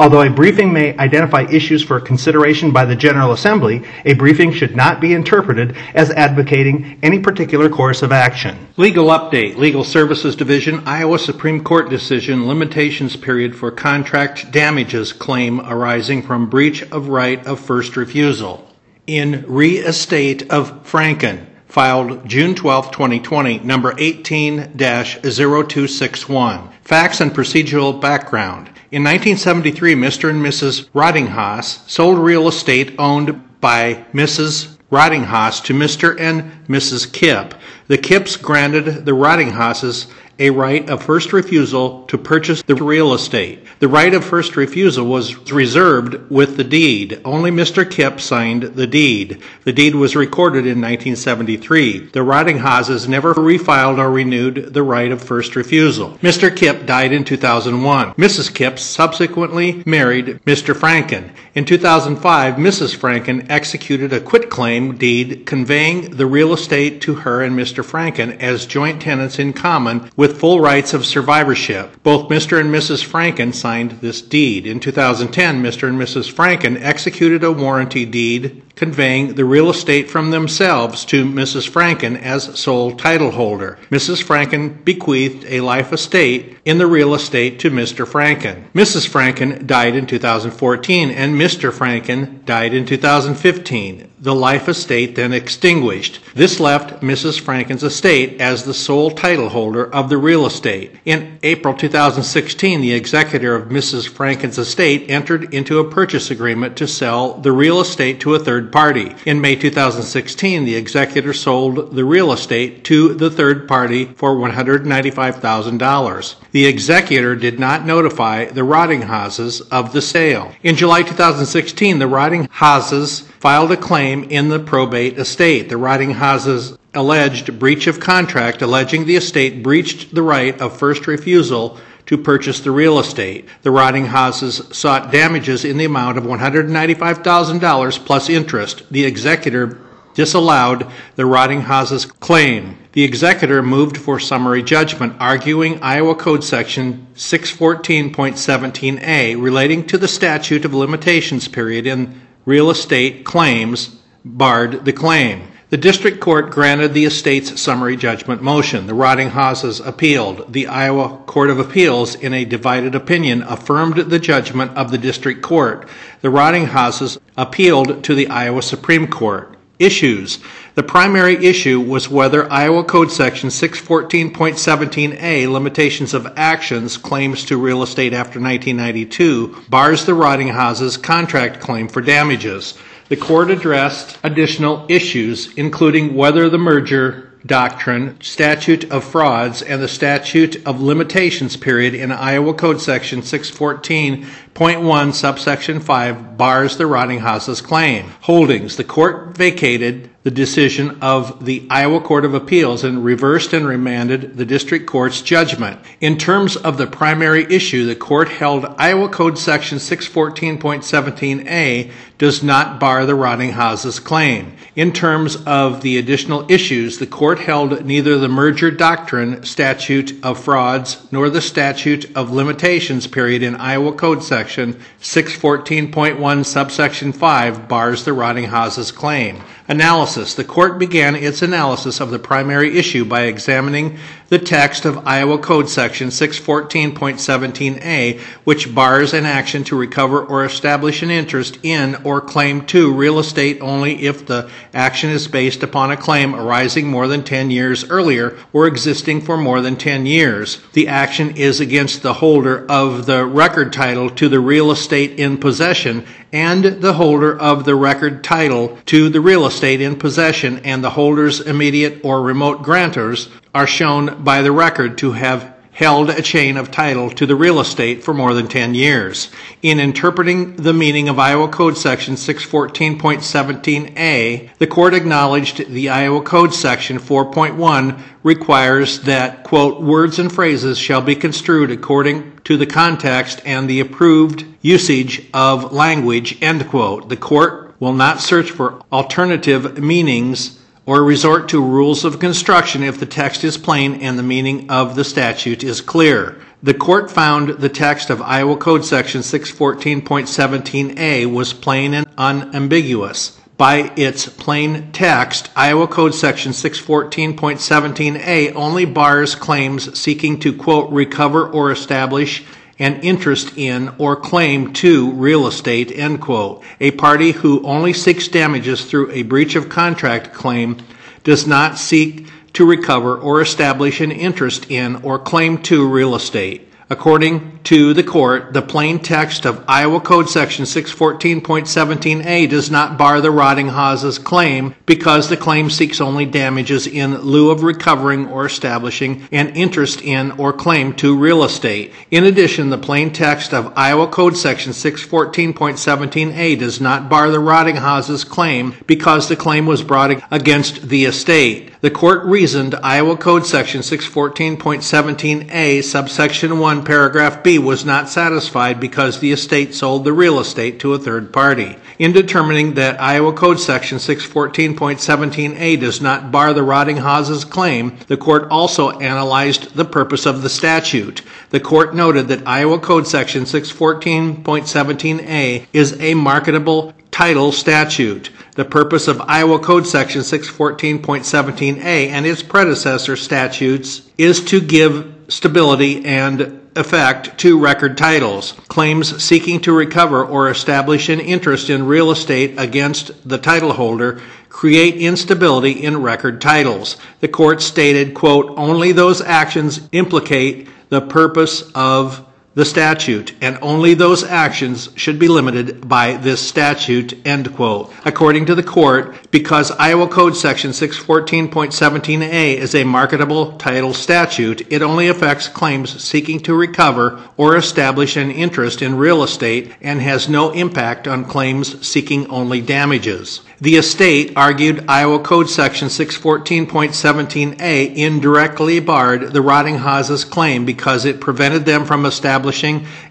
Although a briefing may identify issues for consideration by the General Assembly, a briefing should not be interpreted as advocating any particular course of action. Legal update, Legal Services Division, Iowa Supreme Court decision, limitations period for contract damages claim arising from breach of right of first refusal. In re estate of Franken, filed June 12, 2020, number 18 0261. Facts and procedural background. In 1973, Mr. and Mrs. Rottinghaus sold real estate owned by Mrs. Rottinghaus to Mr. and Mrs. Kipp. The Kipps granted the Rottinghauses a right of first refusal to purchase the real estate. The right of first refusal was reserved with the deed. Only Mr. Kipp signed the deed. The deed was recorded in 1973. The Rottinghauses never refiled or renewed the right of first refusal. Mr. Kipp died in 2001. Mrs. Kipp subsequently married Mr. Franken. In 2005, Mrs. Franken executed a quitclaim deed conveying the real estate to her and Mr. Franken as joint tenants in common with full rights of survivorship. Both Mr. and Mrs. Franken signed this deed. In 2010, Mr. and Mrs. Franken executed a warranty deed conveying the real estate from themselves to Mrs. Franken as sole title holder. Mrs. Franken bequeathed a life estate in the real estate to Mr. Franken. Mrs. Franken died in 2014 and Mr. Franken died in 2015. The life estate then extinguished. This left Mrs. Franken's estate as the sole title holder of the real estate. In April 2016, the executor of Mrs. Franken's estate entered into a purchase agreement to sell the real estate to a third party. In May 2016, the executor sold the real estate to the third party for $195,000. The executor did not notify the Rottinghauses of the sale. In July 2016, the Rottinghauses filed a claim in the probate estate. The Rottinghauses alleged breach of contract, alleging the estate breached the right of first refusal to purchase the real estate. The Rottinghauses sought damages in the amount of $195,000 plus interest. The executor disallowed the Rottinghauses' claim. The executor moved for summary judgment, arguing Iowa Code Section 614.17a relating to the statute of limitations period in real estate claims barred the claim. The district court granted the estate's summary judgment motion. The Rottinghauses appealed. The Iowa Court of Appeals, in a divided opinion, affirmed the judgment of the district court. The Rottinghauses appealed to the Iowa Supreme Court. Issues. The primary issue was whether Iowa Code Section 614.17a, Limitations of Actions, claims to real estate after 1992, bars the Rottinghauses' contract claim for damages. The court addressed additional issues, including whether the merger doctrine, statute of frauds, and the statute of limitations period in Iowa Code Section 614.1, subsection 5, bars the Rottinghauses' claim. Holdings. The court vacated the decision of the Iowa Court of Appeals and reversed and remanded the district court's judgment. In terms of the primary issue, the court held Iowa Code Section 614.17a does not bar the Rottinghauses' claim. In terms of the additional issues, the court held neither the merger doctrine, statute of frauds, nor the statute of limitations period in Iowa Code Section 614.1, subsection 5 bars the Rottinghauses' claim. Analysis. The court began its analysis of the primary issue by examining the text of Iowa Code Section 614.17a, which bars an action to recover or establish an interest in or claim to real estate only if the action is based upon a claim arising more than 10 years earlier or existing for more than 10 years. The action is against the holder of the record title to the real estate in possession and the holder of the record title to the real estate in possession and the holder's immediate or remote grantors are shown by the record to have held a chain of title to the real estate for more than 10 years. In interpreting the meaning of Iowa Code Section 614.17a, the court acknowledged the Iowa Code Section 4.1 requires that, quote, words and phrases shall be construed according to the context and the approved usage of language, end quote. The court will not search for alternative meanings or resort to rules of construction if the text is plain and the meaning of the statute is clear. The court found the text of Iowa Code Section 614.17a was plain and unambiguous. By its plain text, Iowa Code Section 614.17a only bars claims seeking to, quote, recover or establish an interest in or claim to real estate, end quote. A party who only seeks damages through a breach of contract claim does not seek to recover or establish an interest in or claim to real estate. According to the court, the plain text of Iowa Code Section 614.17a does not bar the Rottinghauses' claim because the claim seeks only damages in lieu of recovering or establishing an interest in or claim to real estate. In addition, the plain text of Iowa Code Section 614.17a does not bar the Rottinghauses' claim because the claim was brought against the estate. The court reasoned Iowa Code Section 614.17a, subsection 1, paragraph B was not satisfied because the estate sold the real estate to a third party. In determining that Iowa Code Section 614.17a does not bar the Rottinghauses' claim, the court also analyzed the purpose of the statute. The court noted that Iowa Code Section 614.17a is a marketable title statute. The purpose of Iowa Code Section 614.17a and its predecessor statutes is to give stability and effect to record titles. Claims seeking to recover or establish an interest in real estate against the title holder create instability in record titles. The court stated, quote, only those actions implicate the purpose of the statute, and only those actions should be limited by this statute, end quote. According to the court, because Iowa Code Section 614.17a is a marketable title statute, it only affects claims seeking to recover or establish an interest in real estate and has no impact on claims seeking only damages. The estate argued Iowa Code Section 614.17a indirectly barred the Rottinghauses' claim because it prevented them from establishing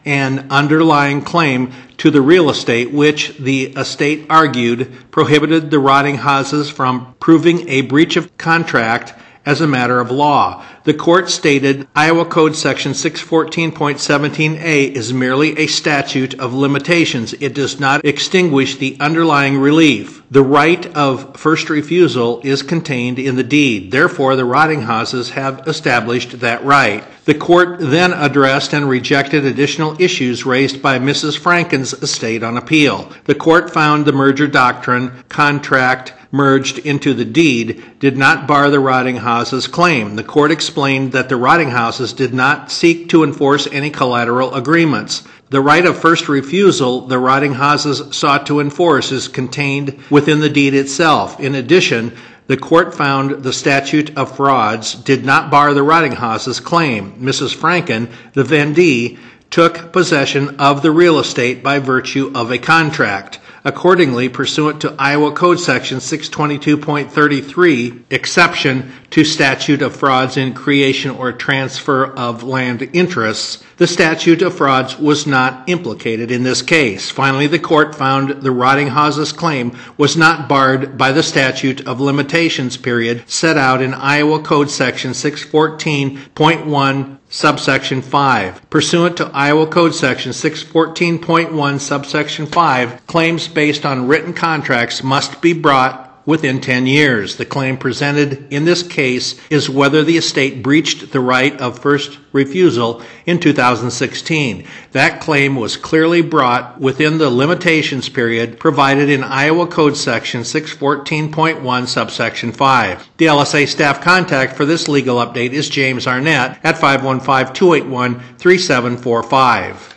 an underlying claim to the real estate, which the estate argued prohibited the Rottinghauses from proving a breach of contract as a matter of law. The court stated Iowa Code Section 614.17a is merely a statute of limitations. It does not extinguish the underlying relief. The right of first refusal is contained in the deed. Therefore, the Rottinghauses have established that right. The court then addressed and rejected additional issues raised by Mrs. Franken's estate on appeal. The court found the merger doctrine, contract, merged into the deed did not bar the Rottinghauses' claim. The court explained that the Rottinghauses did not seek to enforce any collateral agreements. The right of first refusal the Rottinghauses sought to enforce is contained within the deed itself. In addition, the court found the statute of frauds did not bar the Rottinghauses' claim. Mrs. Franken, the vendee, took possession of the real estate by virtue of a contract. Accordingly, pursuant to Iowa Code Section 622.33, exception to statute of frauds in creation or transfer of land interests, the statute of frauds was not implicated in this case. Finally, the court found the Rottinghauses' claim was not barred by the statute of limitations period set out in Iowa Code Section 614.1 subsection 5. Pursuant to Iowa Code Section 614.1 subsection 5, claims based on written contracts must be brought within 10 years. The claim presented in this case is whether the estate breached the right of first refusal in 2016. That claim was clearly brought within the limitations period provided in Iowa Code Section 614.1 subsection 5. The LSA staff contact for this legal update is James Arnett at 515 281 3745.